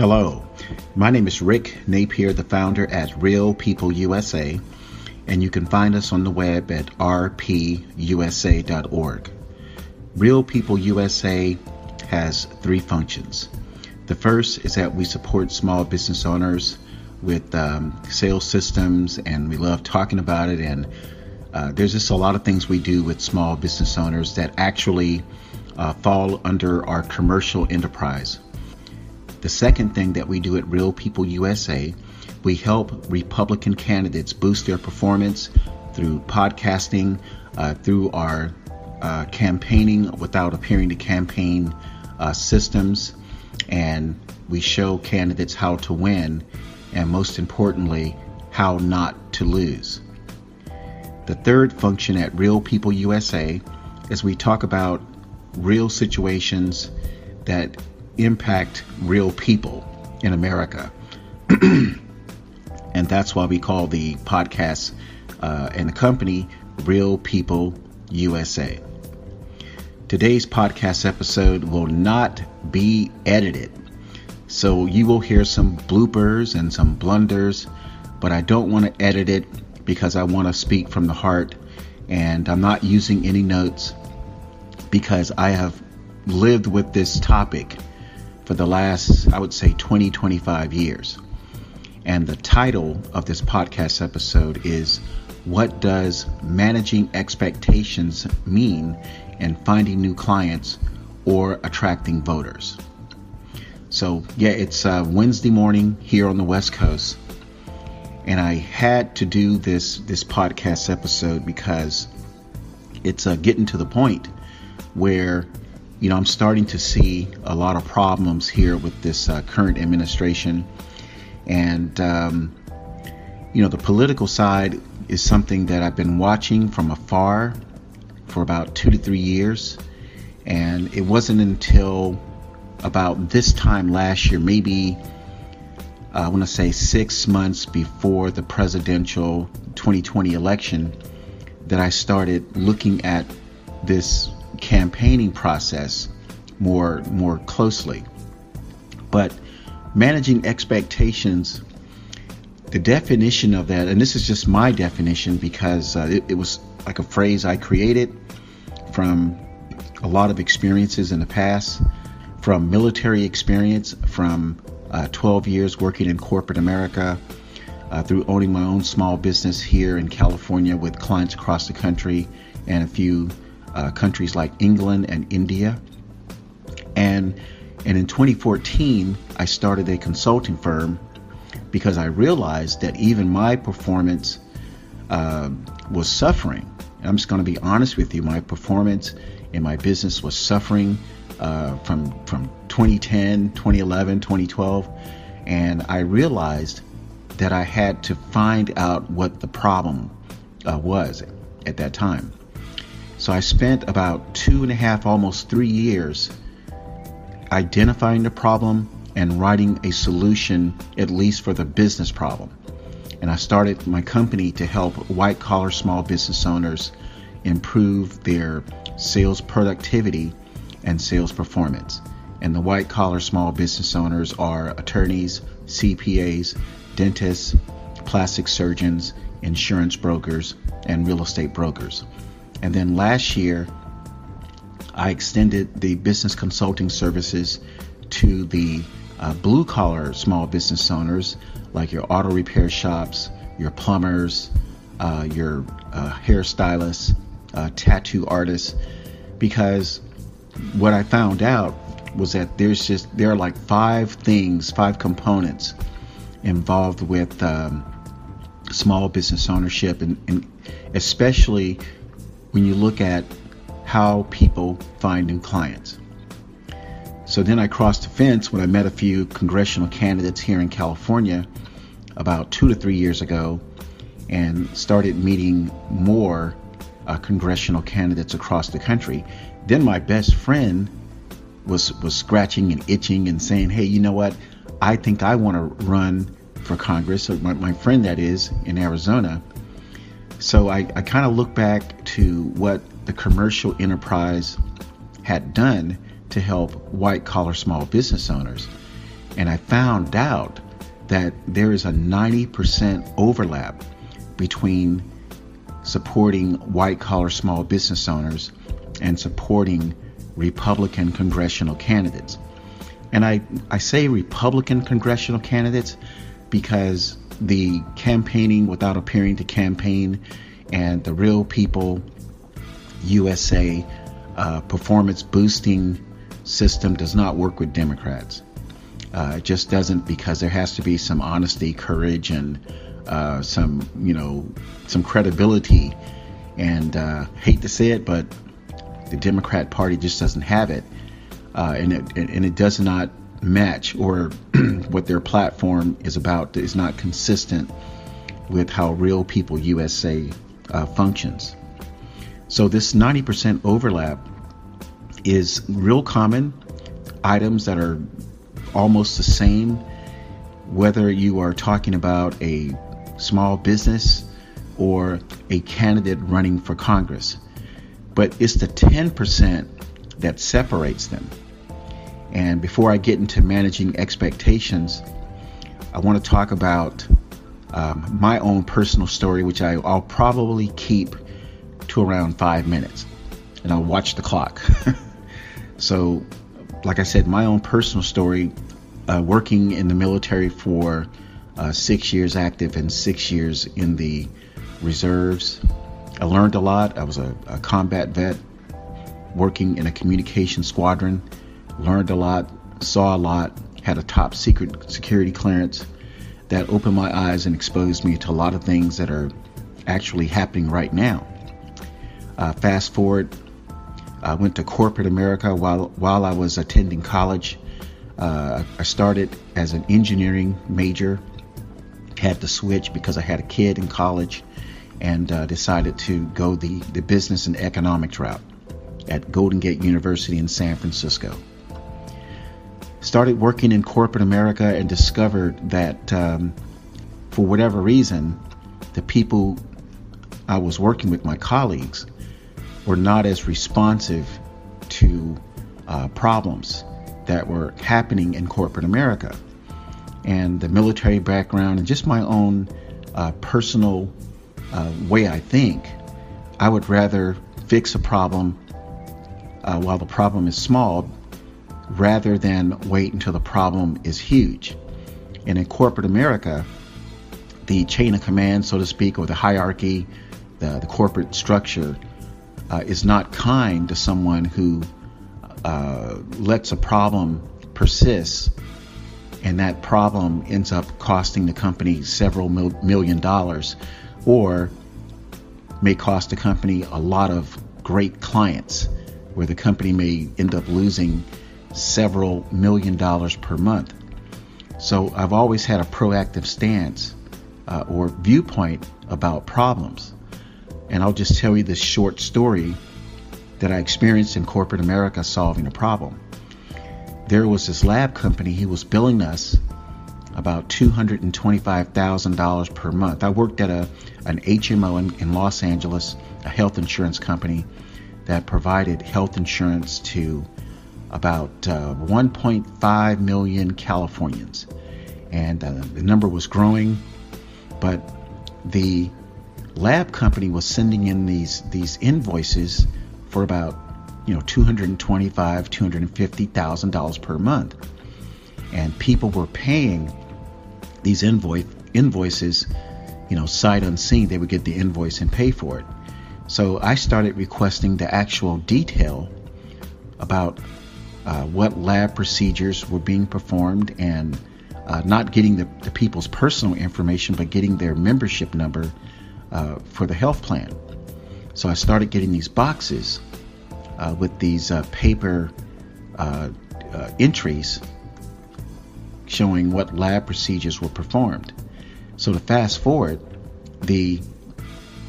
Hello, my name is Rick Napier, the founder at Real People USA, and you can find us on the web at rpusa.org. Real People USA has three functions. The first is that we support small business owners with um, sales systems, and we love talking about it. And uh, there's just a lot of things we do with small business owners that actually uh, fall under our commercial enterprise. The second thing that we do at Real People USA, we help Republican candidates boost their performance through podcasting, uh, through our uh, campaigning without appearing to campaign uh, systems, and we show candidates how to win and most importantly, how not to lose. The third function at Real People USA is we talk about real situations that impact real people in America. and that's why we call the podcast uh, and the company Real People USA. Today's podcast episode will not be edited. So you will hear some bloopers and some blunders, but I don't want to edit it because I want to speak from the heart and I'm not using any notes because I have lived with this topic for the last, I would say, 20, 25 years. And the title of this podcast episode is What Does Managing Expectations Mean in Finding New Clients or Attracting Voters? So, yeah, it's uh, Wednesday morning here on the West Coast. And I had to do this this podcast episode because it's uh, getting to the point where you know I'm starting to see a lot of problems here with this uh, current administration, and um, you know the political side is something that I've been watching from afar for about two to three years, and it wasn't until about this time last year, maybe uh, I want to say six months before the presidential 2020 election, that I started looking at this campaigning process more more closely. But managing expectations, the definition of that, and this is just my definition because uh, it, it was like a phrase I created from a lot of experiences in the past from military experience, from uh, 12 years working in corporate America, uh, through owning my own small business here in California with clients across the country and a few uh, countries like England and India. And, and in 2014, I started a consulting firm because I realized that even my performance uh, was suffering. I'm just going to be honest with you, my performance in my business was suffering uh, from from 2010, 2011, 2012, and I realized that I had to find out what the problem uh, was at that time. So I spent about two and a half, almost three years identifying the problem and writing a solution, at least for the business problem. And I started my company to help white collar small business owners improve their sales productivity and sales performance. And the white collar small business owners are attorneys, CPAs, dentists, plastic surgeons, insurance brokers, and real estate brokers. And then last year, I extended the business consulting services to the uh, blue collar small business owners like your auto repair shops, your plumbers, uh, your uh, hairstylists, uh, tattoo artists, because what I found out was that there's just there are like five things, five components involved with um, small business ownership, and, and especially when you look at how people find new clients. So then I crossed the fence when I met a few congressional candidates here in California about two to three years ago and started meeting more uh, congressional candidates across the country. Then my best friend was was scratching and itching and saying, "Hey, you know what? I think I want to run for Congress." So my, my friend that is in Arizona. So I, I kind of look back to what the commercial enterprise had done to help white collar small business owners. And I found out that there is a 90% overlap between supporting white collar small business owners and supporting Republican congressional candidates. And I, I say Republican congressional candidates because the campaigning without appearing to campaign and the real people USA uh, performance boosting system does not work with Democrats. Uh, it just doesn't because there has to be some honesty, courage, and uh, some you know some credibility. And uh, hate to say it, but the Democrat Party just doesn't have it, uh, and it and it does not match or what their platform is about is not consistent with how Real People USA uh, functions. So this 90% overlap is real common items that are almost the same, whether you are talking about a small business or a candidate running for Congress. But it's the 10% that separates them. And before I get into managing expectations, I want to talk about um, my own personal story, which I, will probably keep to around five minutes. And I'll watch the clock. so, like I said, my own personal story uh, working in the military for uh, six years active and six years in the reserves. I learned a lot. I was a, a combat vet working in a communication squadron. Learned a lot, saw a lot, had a top secret security clearance that opened my eyes and exposed me to a lot of things that are actually happening right now. Uh, fast forward, I went to corporate America while while I was attending college. Uh, I started as an engineering major, had to switch because I had a kid in college, and uh, decided to go the, the business and economics route at Golden Gate University in San Francisco. Started working in corporate America and discovered that um, for whatever reason, the people I was working with, my colleagues, were not as responsive to uh, problems that were happening in corporate America. And the military background and just my own uh, personal uh, way I think, I would rather fix a problem uh, while the problem is small rather than wait until the problem is huge. And in corporate America, the chain of command, so to speak, or the hierarchy, the, the corporate structure, uh, is not kind to someone who uh, lets a problem persist and that problem ends up costing the company several mil- million dollars or may cost the company a lot of great clients where the company may end up losing several million dollars per month. So I've always had a proactive stance uh, or viewpoint about problems. And I'll just tell you this short story that I experienced in corporate America solving a problem. There was this lab company, he was billing us about $225,000 per month. I worked at a, an HMO in, in Los Angeles, a health insurance company that provided health insurance to about uh, 1.5 million Californians. And uh, the number was growing, but the lab company was sending in these these invoices for about you know 225 250,000 dollars per month. And people were paying these invoice invoices you know sight unseen. They would get the invoice and pay for it. So I started requesting the actual detail about uh, what lab procedures were being performed and uh, not getting the, the people's personal information but getting their membership number uh, for the health plan. So I started getting these boxes uh, with these uh, paper entries showing what lab procedures were performed. So to fast forward, the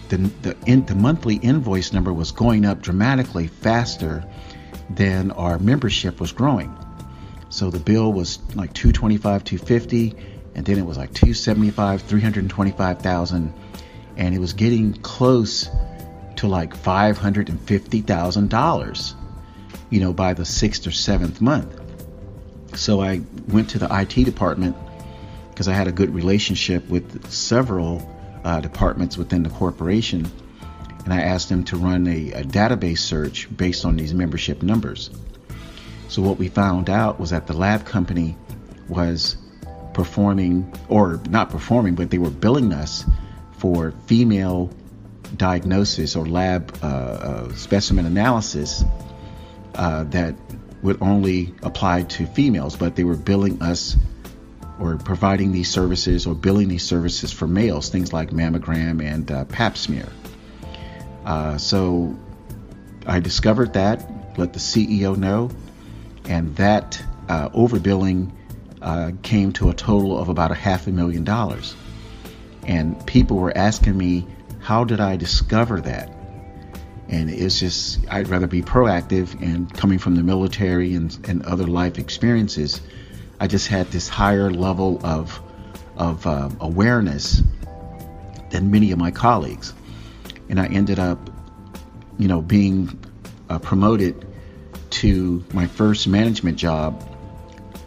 the the, in, the monthly invoice number was going up dramatically faster than our membership was growing. So the bill was like 225, 250, and then it was like 275, 325,000 and it was getting close to like $550,000, you know, by the sixth or seventh month. So I went to the IT department because I had a good relationship with several uh, departments within the corporation, and I asked them to run a, a database search based on these membership numbers. So what we found out was that the lab company was performing, or not performing, but they were billing us for female diagnosis or lab uh, uh, specimen analysis uh, that would only apply to females, but they were billing us or providing these services or billing these services for males, things like mammogram and uh, pap smear. Uh, so I discovered that, let the CEO know, and that uh, overbilling uh, came to a total of about a half a million dollars. And people were asking me, how did I discover that? And it's just, I'd rather be proactive and coming from the military and, and other life experiences, I just had this higher level of, of uh, awareness than many of my colleagues. And I ended up, you know, being uh, promoted to my first management job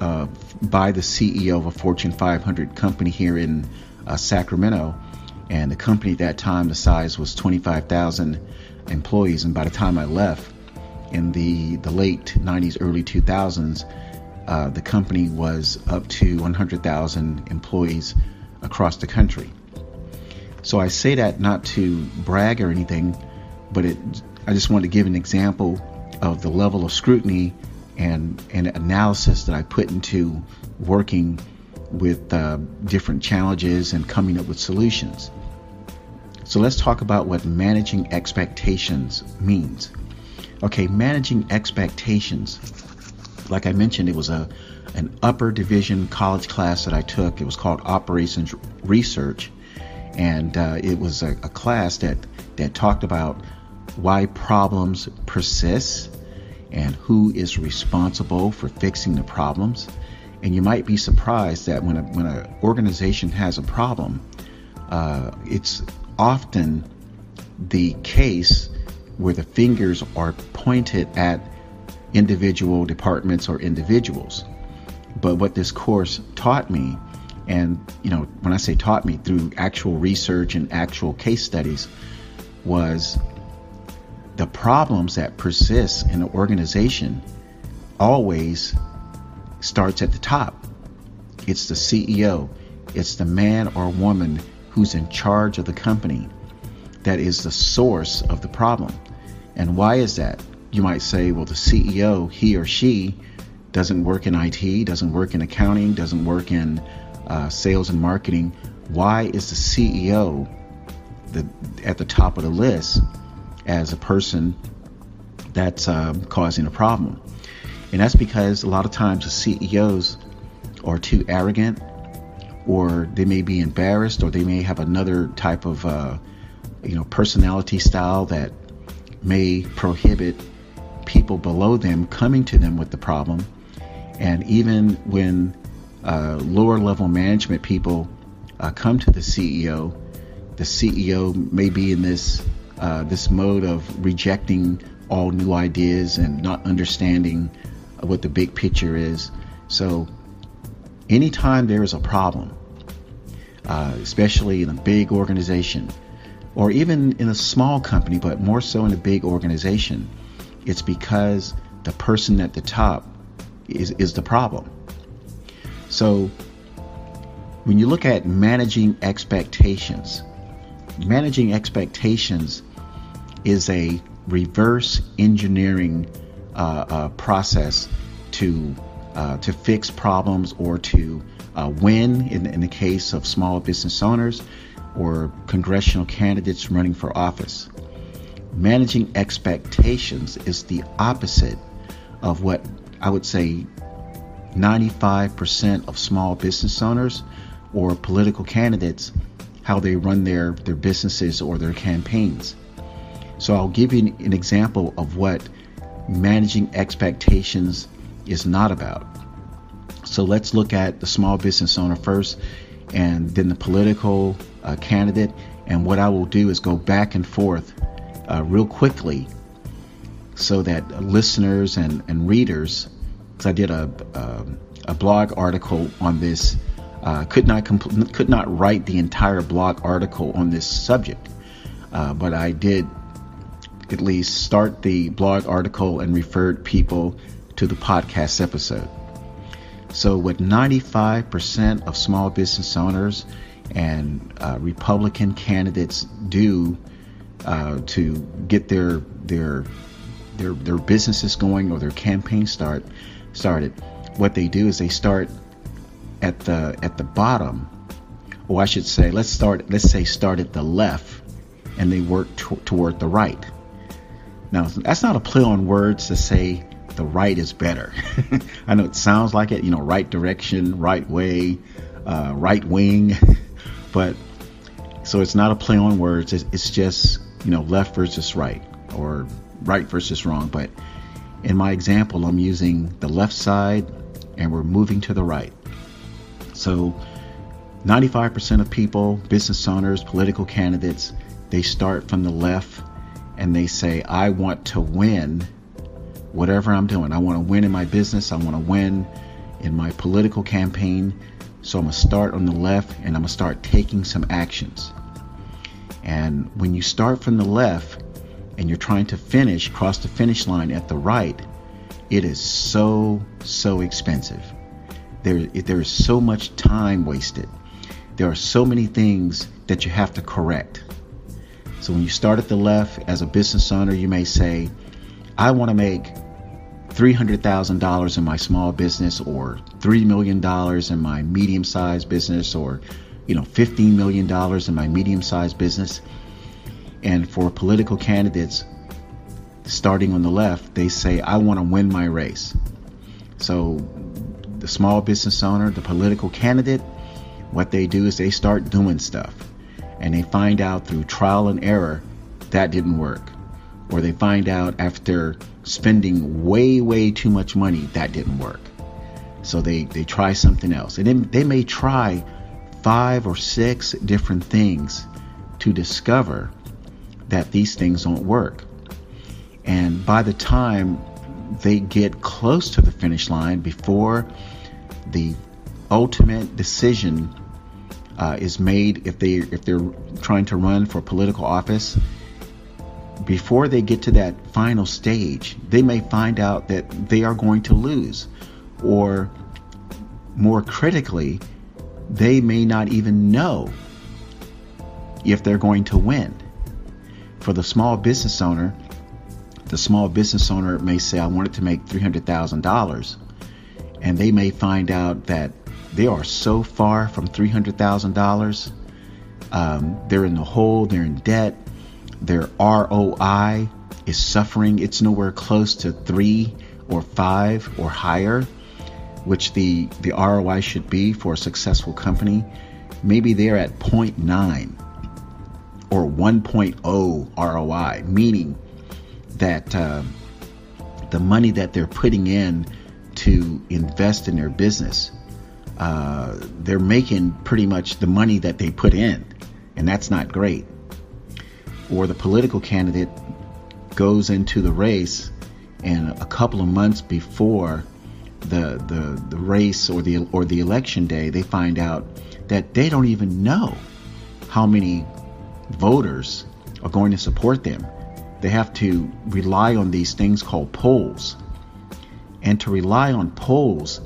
uh, by the CEO of a Fortune 500 company here in uh, Sacramento. And the company at that time, the size was 25,000 employees. And by the time I left in the, the late 90s, early 2000s, uh, the company was up to 100,000 employees across the country. So I say that not to brag or anything, but it, I just want to give an example of the level of scrutiny and, and analysis that I put into working with uh, different challenges and coming up with solutions. So let's talk about what managing expectations means. Okay, managing expectations. Like I mentioned, it was a an upper division college class that I took. It was called Operations Research, and uh, it was a, a class that that talked about why problems persist and who is responsible for fixing the problems. And you might be surprised that when a, when an organization has a problem, uh, it's often the case where the fingers are pointed at individual departments or individuals. But what this course taught me, and you know, when I say taught me through actual research and actual case studies, was the problems that persist in an organization always starts at the top. It's the CEO, it's the man or woman who's in charge of the company that is the source of the problem. And why is that? You might say, well, the CEO, he or she, doesn't work in IT, doesn't work in accounting, doesn't work in uh, sales and marketing. Why is the CEO the, at the top of the list? as a person that's um, causing a problem. And that's because a lot of times the CEOs are too arrogant, or they may be embarrassed, or they may have another type of, uh, you know, personality style that may prohibit people below them coming to them with the problem. And even when uh, lower level management people uh, come to the CEO, the CEO may be in this uh, this mode of rejecting all new ideas and not understanding what the big picture is. So, anytime there is a problem, uh, especially in a big organization, or even in a small company, but more so in a big organization, it's because the person at the top is, is the problem. So, when you look at managing expectations, managing expectations is a reverse engineering uh, uh, process to uh, to fix problems or to uh, win in, in the case of small business owners or congressional candidates running for office. Managing expectations is the opposite of what I would say 95% of small business owners or political candidates how they run their, their businesses or their campaigns. So I'll give you an example of what managing expectations is not about. So let's look at the small business owner first and then the political uh, candidate. And what I will do is go back and forth uh, real quickly so that listeners and, and readers, because I did a, a, a blog article on this. Uh, could not compl- could not write the entire blog article on this subject, uh, but I did at least start the blog article and referred people to the podcast episode. So, what 95% of small business owners and uh, Republican candidates do uh, to get their their their their businesses going or their campaign start started, what they do is they start at the at the bottom, or I should say, let's start let's say start at the left, and they work t- toward the right. Now that's not a play on words to say the right is better. I know it sounds like it, you know, right direction, right way, uh, right wing, but so it's not a play on words. It's, it's just you know left versus right or right versus wrong. But in my example, I'm using the left side and we're moving to the right. So 95% of people, business owners, political candidates, they start from the left and they say, I want to win whatever I'm doing. I want to win in my business. I want to win in my political campaign. So I'm going to start on the left and I'm going to start taking some actions. And when you start from the left and you're trying to finish, cross the finish line at the right, it is so, so expensive. There, there is so much time wasted. There are so many things that you have to correct. So when you start at the left as a business owner, you may say, I want to make $300,000 in my small business or $3 million in my medium sized business or you know, $15 million in my medium sized business. And for political candidates starting on the left, they say, I want to win my race. So the small business owner, the political candidate, what they do is they start doing stuff and they find out through trial and error that didn't work. Or they find out after spending way, way too much money that didn't work. So they, they try something else. And then they may try five or six different things to discover that these things don't work. And by the time they get close to the finish line, before the ultimate decision uh, is made, if they if they're trying to run for political office, before they get to that final stage, they may find out that they are going to lose, or more critically, they may not even know if they're going to win. For the small business owner, the small business owner may say, I wanted to make $300,000. And they may find out that they are so far from $300,000. Um, they're in the hole, they're in debt, their ROI is suffering. It's nowhere close to three or five or higher which the, the ROI should be for a successful company, maybe they're at 0.9 or 1.0 ROI, meaning that uh, the money that they're putting in to invest in their business, uh, they're making pretty much the money that they put in, and that's not great. Or the political candidate goes into the race, and a couple of months before the, the, the race or the or the election day, they find out that they don't even know how many voters are going to support them. They have to rely on these things called polls. And to rely on polls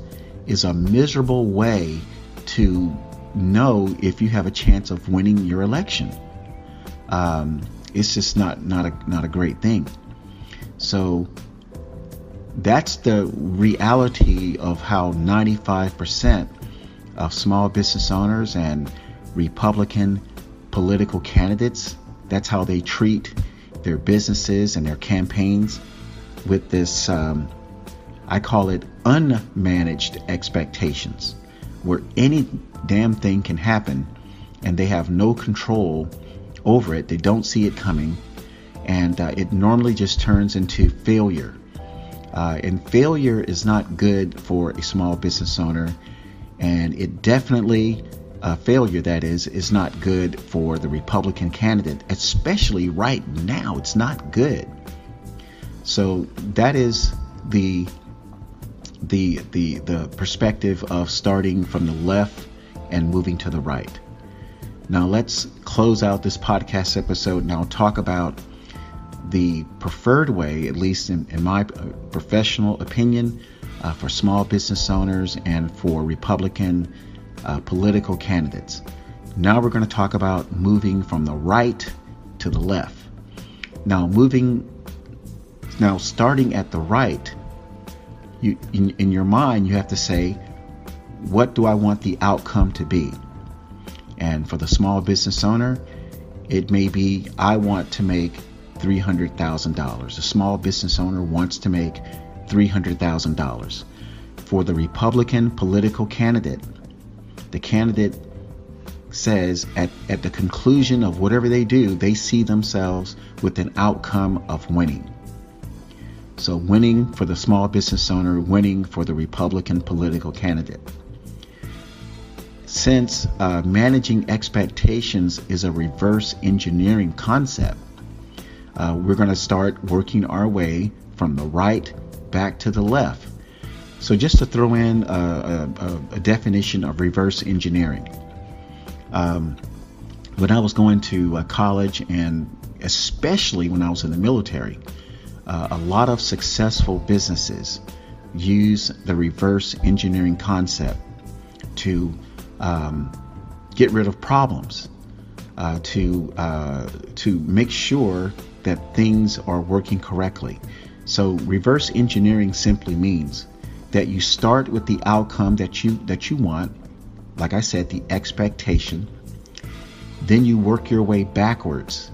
is a miserable way to know if you have a chance of winning your election. Um, it's just not not a not a great thing. So that's the reality of how 95% of small business owners and Republican political candidates, that's how they treat their businesses and their campaigns with this, um, I call it unmanaged expectations, where any damn thing can happen and they have no control over it. They don't see it coming. And uh, it normally just turns into failure uh, and failure is not good for a small business owner. And it definitely, uh, failure that is, is not good for the Republican candidate, especially right now. It's not good. So that is the the the the perspective of starting from the left and moving to the right. Now let's close out this podcast episode I'll talk about the preferred way, at least in, in my uh, professional opinion, uh, for small business owners and for Republican uh, political candidates. Now we're going to talk about moving from the right to the left. Now, moving, now starting at the right, you in, in your mind you have to say, what do I want the outcome to be? And for the small business owner, it may be I want to make $300,000. A small business owner wants to make $300,000. For the Republican political candidate, the candidate says at, at the conclusion of whatever they do, they see themselves with an outcome of winning. So, winning for the small business owner, winning for the Republican political candidate. Since uh, managing expectations is a reverse engineering concept, uh, we're going to start working our way from the right back to the left. So, just to throw in a, a, a definition of reverse engineering. Um, when I was going to uh, college and especially when I was in the military, uh, a lot of successful businesses use the reverse engineering concept to um, get rid of problems, uh, to uh, to make sure that things are working correctly. So reverse engineering simply means that you start with the outcome that you that you want, like I said, the expectation. Then you work your way backwards,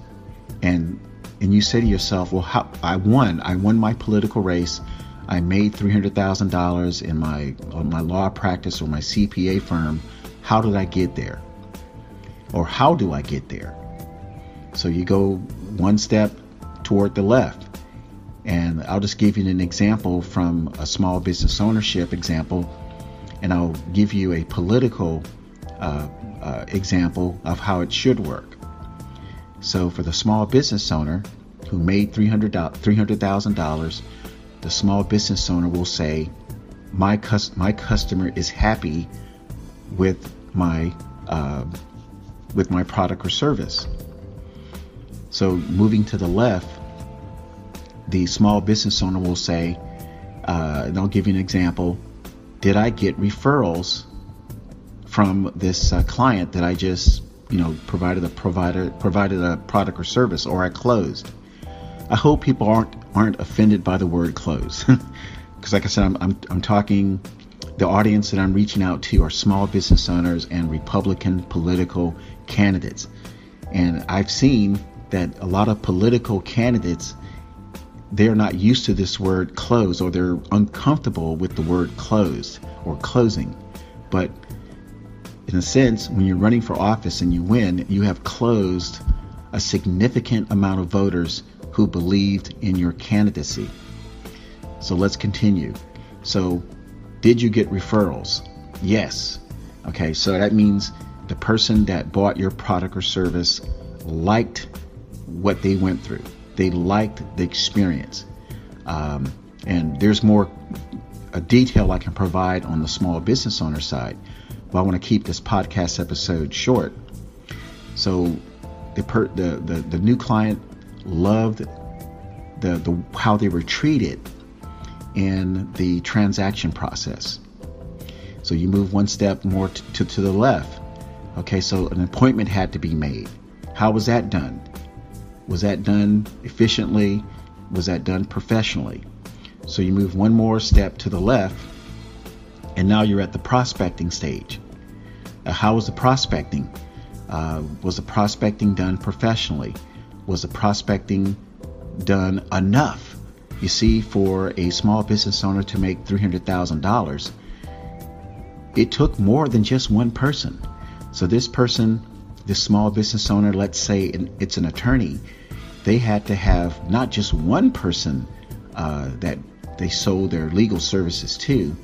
and and you say to yourself, well, how, I won. I won my political race. I made three hundred thousand dollars in my my law practice or my CPA firm. How did I get there? Or how do I get there? So you go one step toward the left. And I'll just give you an example from a small business ownership example, and I'll give you a political uh, uh, example of how it should work. So, for the small business owner who made $300, $300,000, the small business owner will say, my, cus- my customer is happy with my, uh, with my product or service. So, moving to the left, the small business owner will say, uh, and I'll give you an example. Did I get referrals from this uh, client that I just, you know, provided a provider provided a product or service, or I closed? I hope people aren't aren't offended by the word close, because like I said, I'm, I'm I'm talking. The audience that I'm reaching out to are small business owners and Republican political candidates, and I've seen that a lot of political candidates they're not used to this word close or they're uncomfortable with the word closed or closing. But in a sense, when you're running for office and you win, you have closed a significant amount of voters who believed in your candidacy. So let's continue. So, did you get referrals? Yes. Okay, so that means the person that bought your product or service liked what they went through. They liked the experience. Um, and there's more a detail I can provide on the small business owner side. But I want to keep this podcast episode short. So the per, the, the, the new client loved the, the how they were treated in the transaction process. So you move one step more to, to, to the left. Okay, so an appointment had to be made. How was that done? Was that done efficiently? Was that done professionally? So you move one more step to the left, and now you're at the prospecting stage. Uh, how was the prospecting? Uh, was the prospecting done professionally? Was the prospecting done enough? You see, for a small business owner to make $300,000, it took more than just one person. So this person this small business owner, let's say it's an attorney, they had to have not just one person uh, that they sold their legal services to,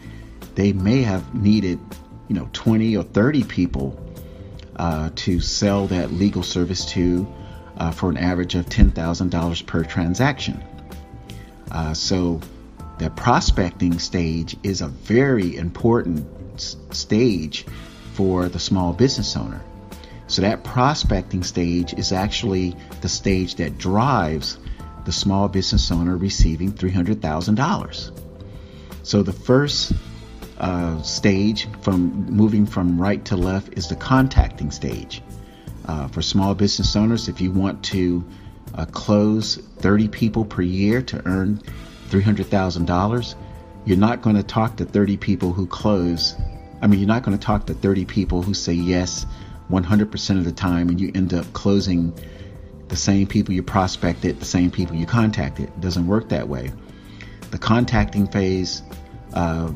they may have needed, you know, 20 or 30 people uh, to sell that legal service to uh, for an average of $10,000 per transaction. Uh, so the prospecting stage is a very important s- stage for the small business owner. So that prospecting stage is actually the stage that drives the small business owner receiving $300,000. So the first uh, stage from moving from right to left is the contacting stage. Uh, for small business owners, if you want to uh, close 30 people per year to earn $300,000, you're not going to talk to 30 people who close. I mean, you're not going to talk to 30 people who say yes 100% of the time and you end up closing the same people you prospected, the same people you contacted. It doesn't work that way. The contacting phase, uh,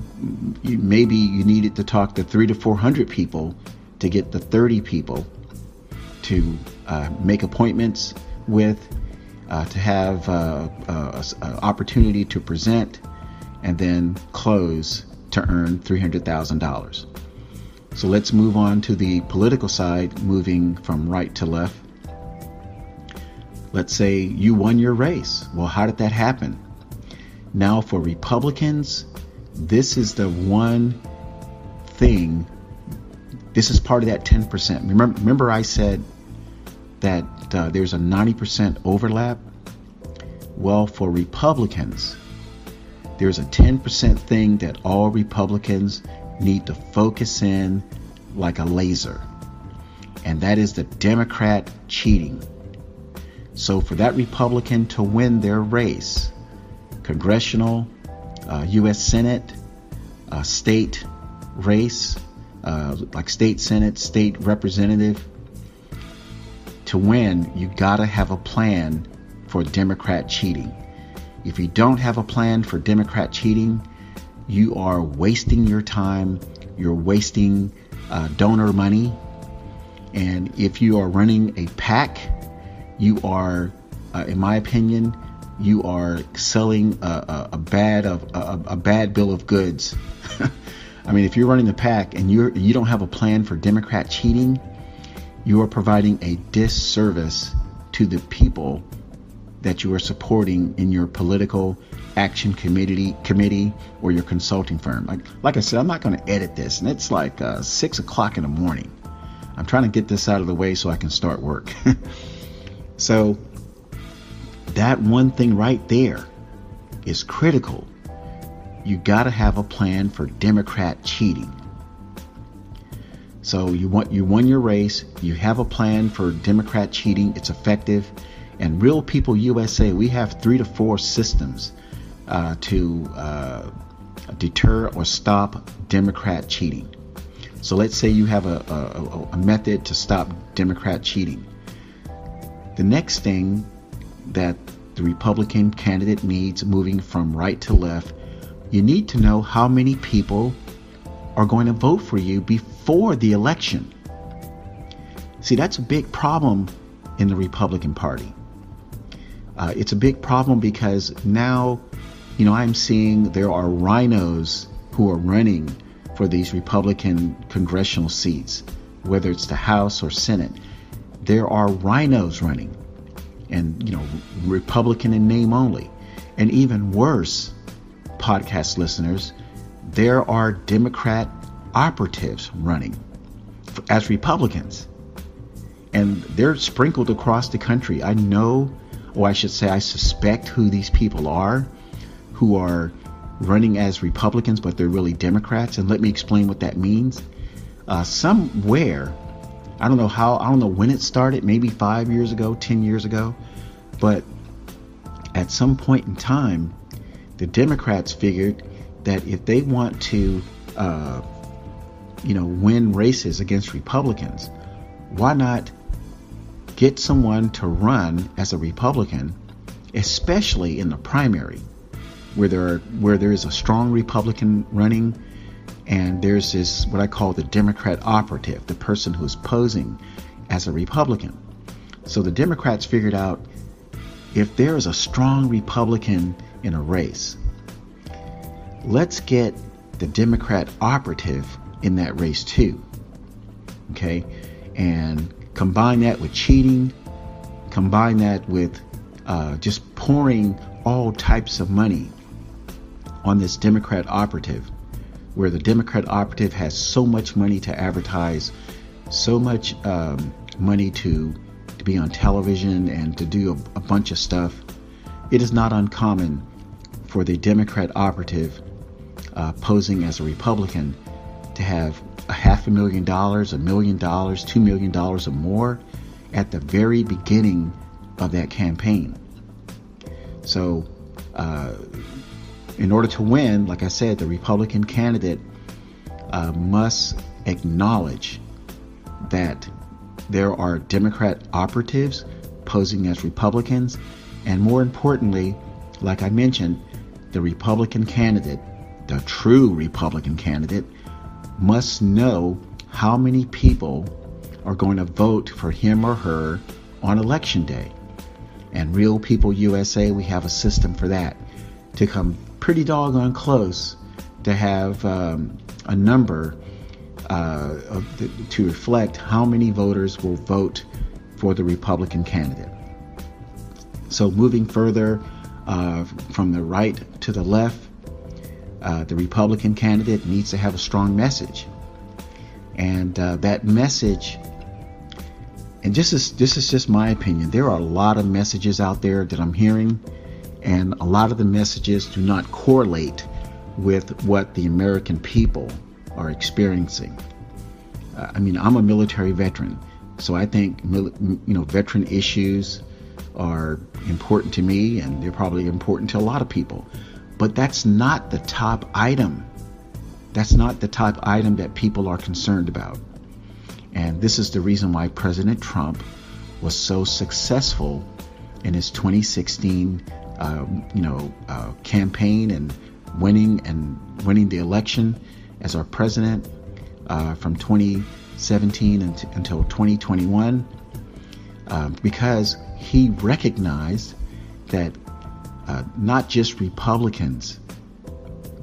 you, maybe you needed to talk to three to 400 people to get the 30 people to uh, make appointments with, uh, to have uh, uh, an opportunity to present, and then close to earn $300,000. So let's move on to the political side, moving from right to left. Let's say you won your race. Well, how did that happen? Now, for Republicans, this is the one thing, this is part of that 10%. Remember, remember I said that uh, there's a 90% overlap? Well, for Republicans, there's a 10% thing that all Republicans need to focus in like a laser, and that is the Democrat cheating. So, for that Republican to win their race, congressional, uh, U.S. Senate, uh, state race, uh, like state Senate, state representative, to win, you got to have a plan for Democrat cheating. If you don't have a plan for Democrat cheating, you are wasting your time, you're wasting uh, donor money. And if you are running a PAC, you are, uh, in my opinion, you are selling a, a, a bad of a, a, bad bill of goods. I mean, if you're running the PAC and you're you don't have a plan for Democrat cheating, you are providing a disservice to the people that you are supporting in your political action committee committee or your consulting firm. Like, like I said, I'm not going to edit this, and it's like uh, six o'clock in the morning. I'm trying to get this out of the way so I can start work. so that one thing right there is critical. You got to have a plan for Democrat cheating. So you want you won your race. You have a plan for Democrat cheating. It's effective. And Real People USA, we have three to four systems uh, to uh, deter or stop Democrat cheating. So let's say you have a, a, a method to stop Democrat cheating. The next thing that the Republican candidate needs moving from right to left, you need to know how many people are going to vote for you before the election. See, that's a big problem in the Republican Party. Uh, it's a big problem because now, you know, I'm seeing there are RINOs who are running for these Republican congressional seats, whether it's the House or Senate. There are RINOs running, and, you know, Republican in name only. And even worse, podcast listeners, there are Democrat operatives running as Republicans. And they're sprinkled across the country. I know, or I should say, I suspect who these people are who are running as Republicans, but they're really Democrats. And let me explain what that means. Uh, somewhere, I don't know how, I don't know when it started, maybe five years ago, 10 years ago, but at some point in time, the Democrats figured that if they want to, uh, you know, win races against Republicans, why not get someone to run as a Republican, especially in the primary, where there are, where there is a strong Republican running, and there's this what I call the Democrat operative, the person who's posing as a Republican. So the Democrats figured out if there is a strong Republican in a race, let's get the Democrat operative in that race too. Okay? And combine that with cheating, combine that with uh, just pouring all types of money on this Democrat operative, where the Democrat operative has so much money to advertise, so much um, money to, to be on television and to do a, a bunch of stuff, it is not uncommon for the Democrat operative uh, posing as a Republican to have a half a million dollars, a million dollars, two million dollars or more at the very beginning of that campaign. So, uh, in order to win, like I said, the Republican candidate uh, must acknowledge that there are Democrat operatives posing as Republicans, and more importantly, like I mentioned, the Republican candidate, the true Republican candidate, must know how many people are going to vote for him or her on election day. And Real People USA, we have a system for that to come pretty doggone close to have um, a number uh, the, to reflect how many voters will vote for the Republican candidate. So, moving further uh, from the right to the left, uh, the Republican candidate needs to have a strong message. And uh, that message, and this is, this is just my opinion, there are a lot of messages out there that I'm hearing and a lot of the messages do not correlate with what the American people are experiencing. Uh, I mean, I'm a military veteran, so I think you know veteran issues are important to me, and they're probably important to a lot of people. But that's not the top item. That's not the top item that people are concerned about. And this is the reason why President Trump was so successful in his 2016 uh, you know, uh, campaign and winning and winning the election as our president uh, from 2017 until 2021, uh, because he recognized that uh, not just Republicans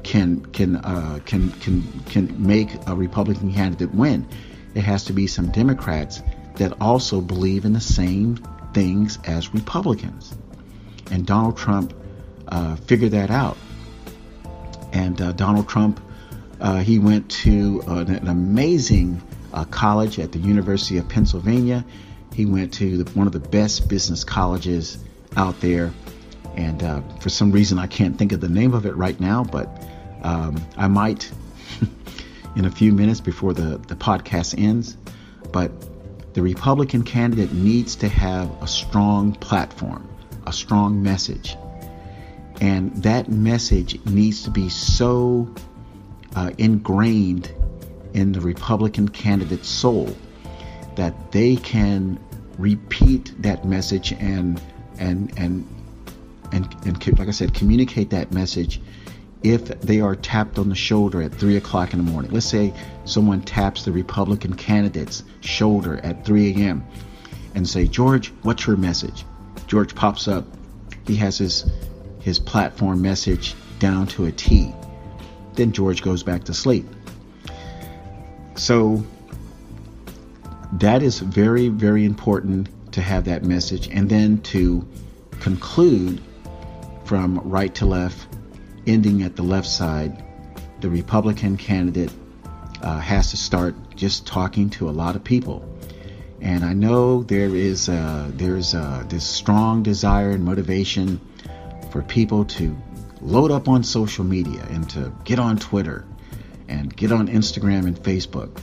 can can uh, can can can make a Republican candidate win. It has to be some Democrats that also believe in the same things as Republicans. And Donald Trump uh, figured that out. And uh, Donald Trump, uh, he went to an, an amazing uh, college at the University of Pennsylvania. He went to the, one of the best business colleges out there. And uh, for some reason, I can't think of the name of it right now, but um, I might in a few minutes before the, the podcast ends. But the Republican candidate needs to have a strong platform a strong message. And that message needs to be so uh, ingrained in the Republican candidate's soul that they can repeat that message and and and and, and like I said, communicate that message if they are tapped on the shoulder at three o'clock in the morning. Let's say someone taps the Republican candidate's shoulder at 3 a.m. and say, George, what's your message? George pops up. He has his his platform message down to a T. Then George goes back to sleep. So that is very, very important to have that message and then to conclude from right to left, ending at the left side. The Republican candidate uh, has to start just talking to a lot of people and I know there is uh, there's uh, this strong desire and motivation for people to load up on social media and to get on Twitter and get on Instagram and Facebook.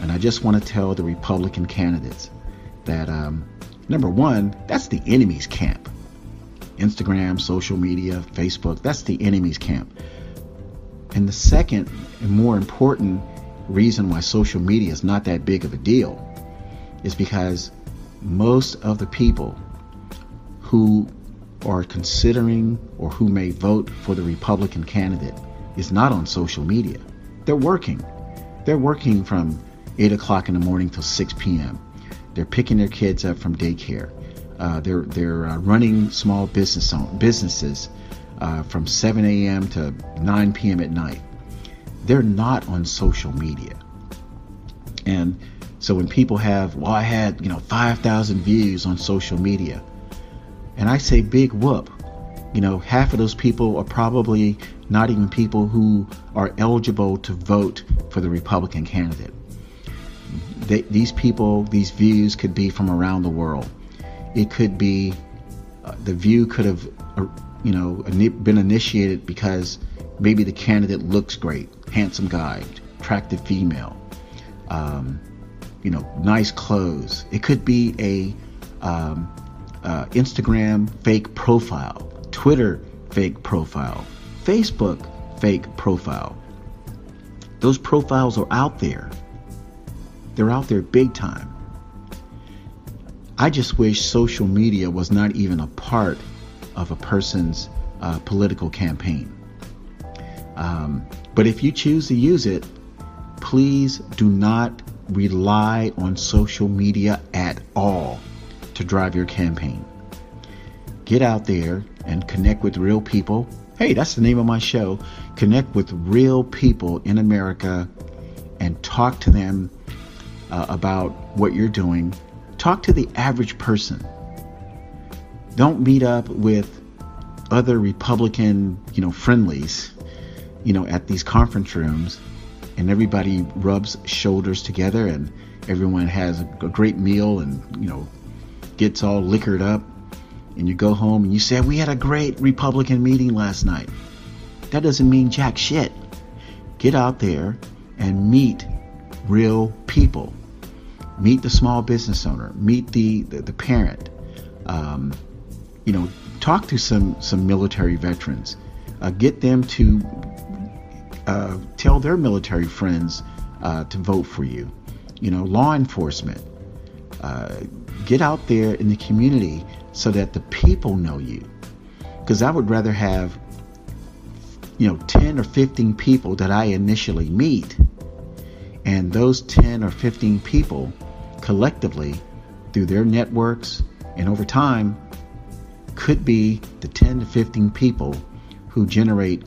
And I just want to tell the Republican candidates that um, number one, that's the enemy's camp. Instagram, social media, Facebook, that's the enemy's camp. And the second and more important reason why social media is not that big of a deal is because most of the people who are considering or who may vote for the Republican candidate is not on social media. They're working. They're working from 8 o'clock in the morning till 6 p.m. They're picking their kids up from daycare. Uh, they're they're uh, running small business businesses uh, from 7 a.m. to 9 p.m. at night. They're not on social media. And so when people have, well, I had, you know, 5,000 views on social media, and I say, big whoop, you know, half of those people are probably not even people who are eligible to vote for the Republican candidate. They, these people, these views could be from around the world. It could be, uh, the view could have, uh, you know, been initiated because maybe the candidate looks great, handsome guy, attractive female, um, you know, nice clothes. It could be a um, uh, Instagram fake profile, Twitter fake profile, Facebook fake profile. Those profiles are out there. They're out there big time. I just wish social media was not even a part of a person's uh, political campaign. Um, but if you choose to use it, please do not rely on social media at all to drive your campaign. Get out there and connect with real people. Hey, that's the name of my show. Connect with real people in America and talk to them uh, about what you're doing. Talk to the average person. Don't meet up with other Republican, you know, friendlies you know, at these conference rooms, and everybody rubs shoulders together, and everyone has a great meal, and you know, gets all liquored up, and you go home and you say, "We had a great Republican meeting last night." That doesn't mean jack shit. Get out there and meet real people. Meet the small business owner. Meet the the, the parent. Um, you know, talk to some some military veterans. Uh, get them to uh, tell their military friends uh, to vote for you. You know, law enforcement. Uh, get out there in the community so that the people know you. Because I would rather have, you know, 10 or 15 people that I initially meet, and those 10 or 15 people collectively, through their networks and over time, could be the 10 to 15 people who generate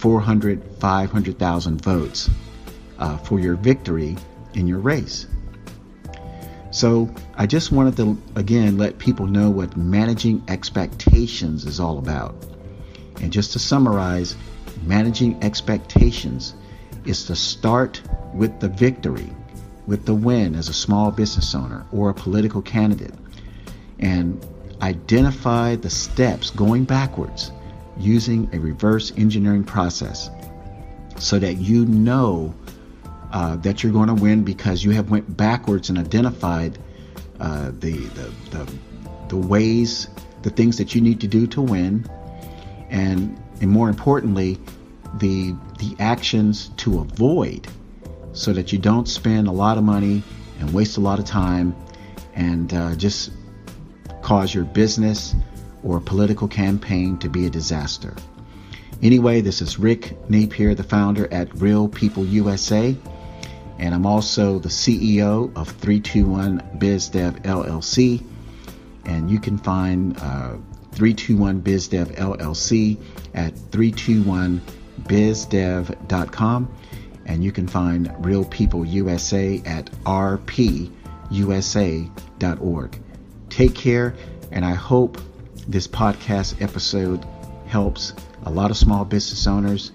400, 500,000 votes uh, for your victory in your race. So I just wanted to again let people know what managing expectations is all about. And just to summarize, managing expectations is to start with the victory, with the win as a small business owner or a political candidate, and identify the steps going backwards using a reverse engineering process so that you know uh, that you're going to win because you have went backwards and identified uh, the, the, the, the ways, the things that you need to do to win, and, and more importantly, the, the actions to avoid so that you don't spend a lot of money and waste a lot of time and uh, just cause your business or a political campaign to be a disaster. Anyway, this is Rick Napier, the founder at Real People USA, and I'm also the CEO of 321 BizDev LLC. And you can find uh, 321 BizDev LLC at 321bizdev.com. And you can find Real People USA at rpusa.org. Take care, and I hope this podcast episode helps a lot of small business owners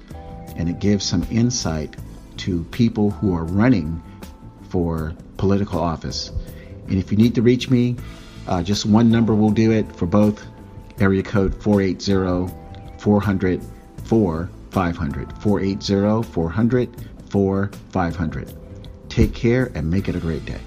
and it gives some insight to people who are running for political office. And if you need to reach me, uh, just one number will do it for both area code 480 400 4500. 480 400 4500. Take care and make it a great day.